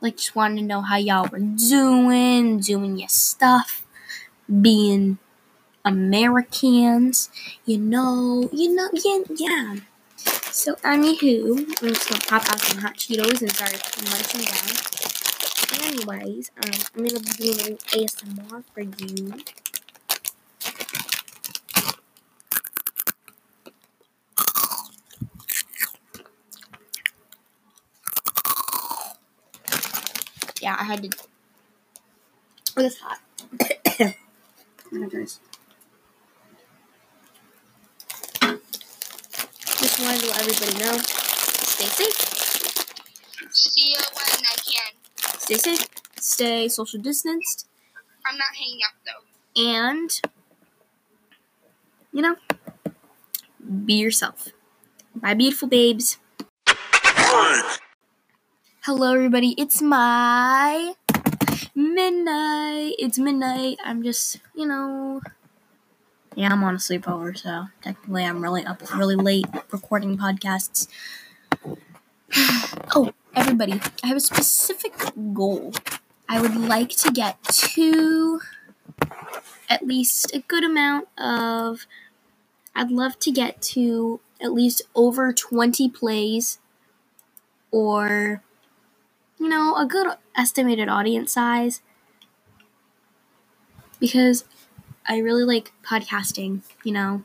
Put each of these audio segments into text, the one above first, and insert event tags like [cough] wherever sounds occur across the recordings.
like just wanted to know how y'all were doing, doing your stuff, being Americans, you know, you know, yeah, yeah. So, anywho, I'm just gonna pop out some hot Cheetos and start munching down. Anyways, um, I'm gonna be doing ASMR for you. Yeah, I had to. Oh, it's hot. my goodness. Just wanted to let everybody know. Stay safe. See you when I can. Stay safe. Stay social distanced. I'm not hanging up though. And, you know, be yourself. Bye, beautiful babes. Hello, everybody. It's my midnight. It's midnight. I'm just, you know, yeah, I'm on a sleepover, so technically I'm really up really late recording podcasts. [sighs] oh, everybody, I have a specific goal. I would like to get to at least a good amount of. I'd love to get to at least over 20 plays or, you know, a good estimated audience size. Because I really like podcasting, you know.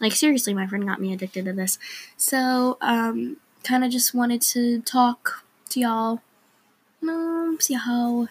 Like, seriously, my friend got me addicted to this. So, um, kind of just wanted to talk to y'all, know, see how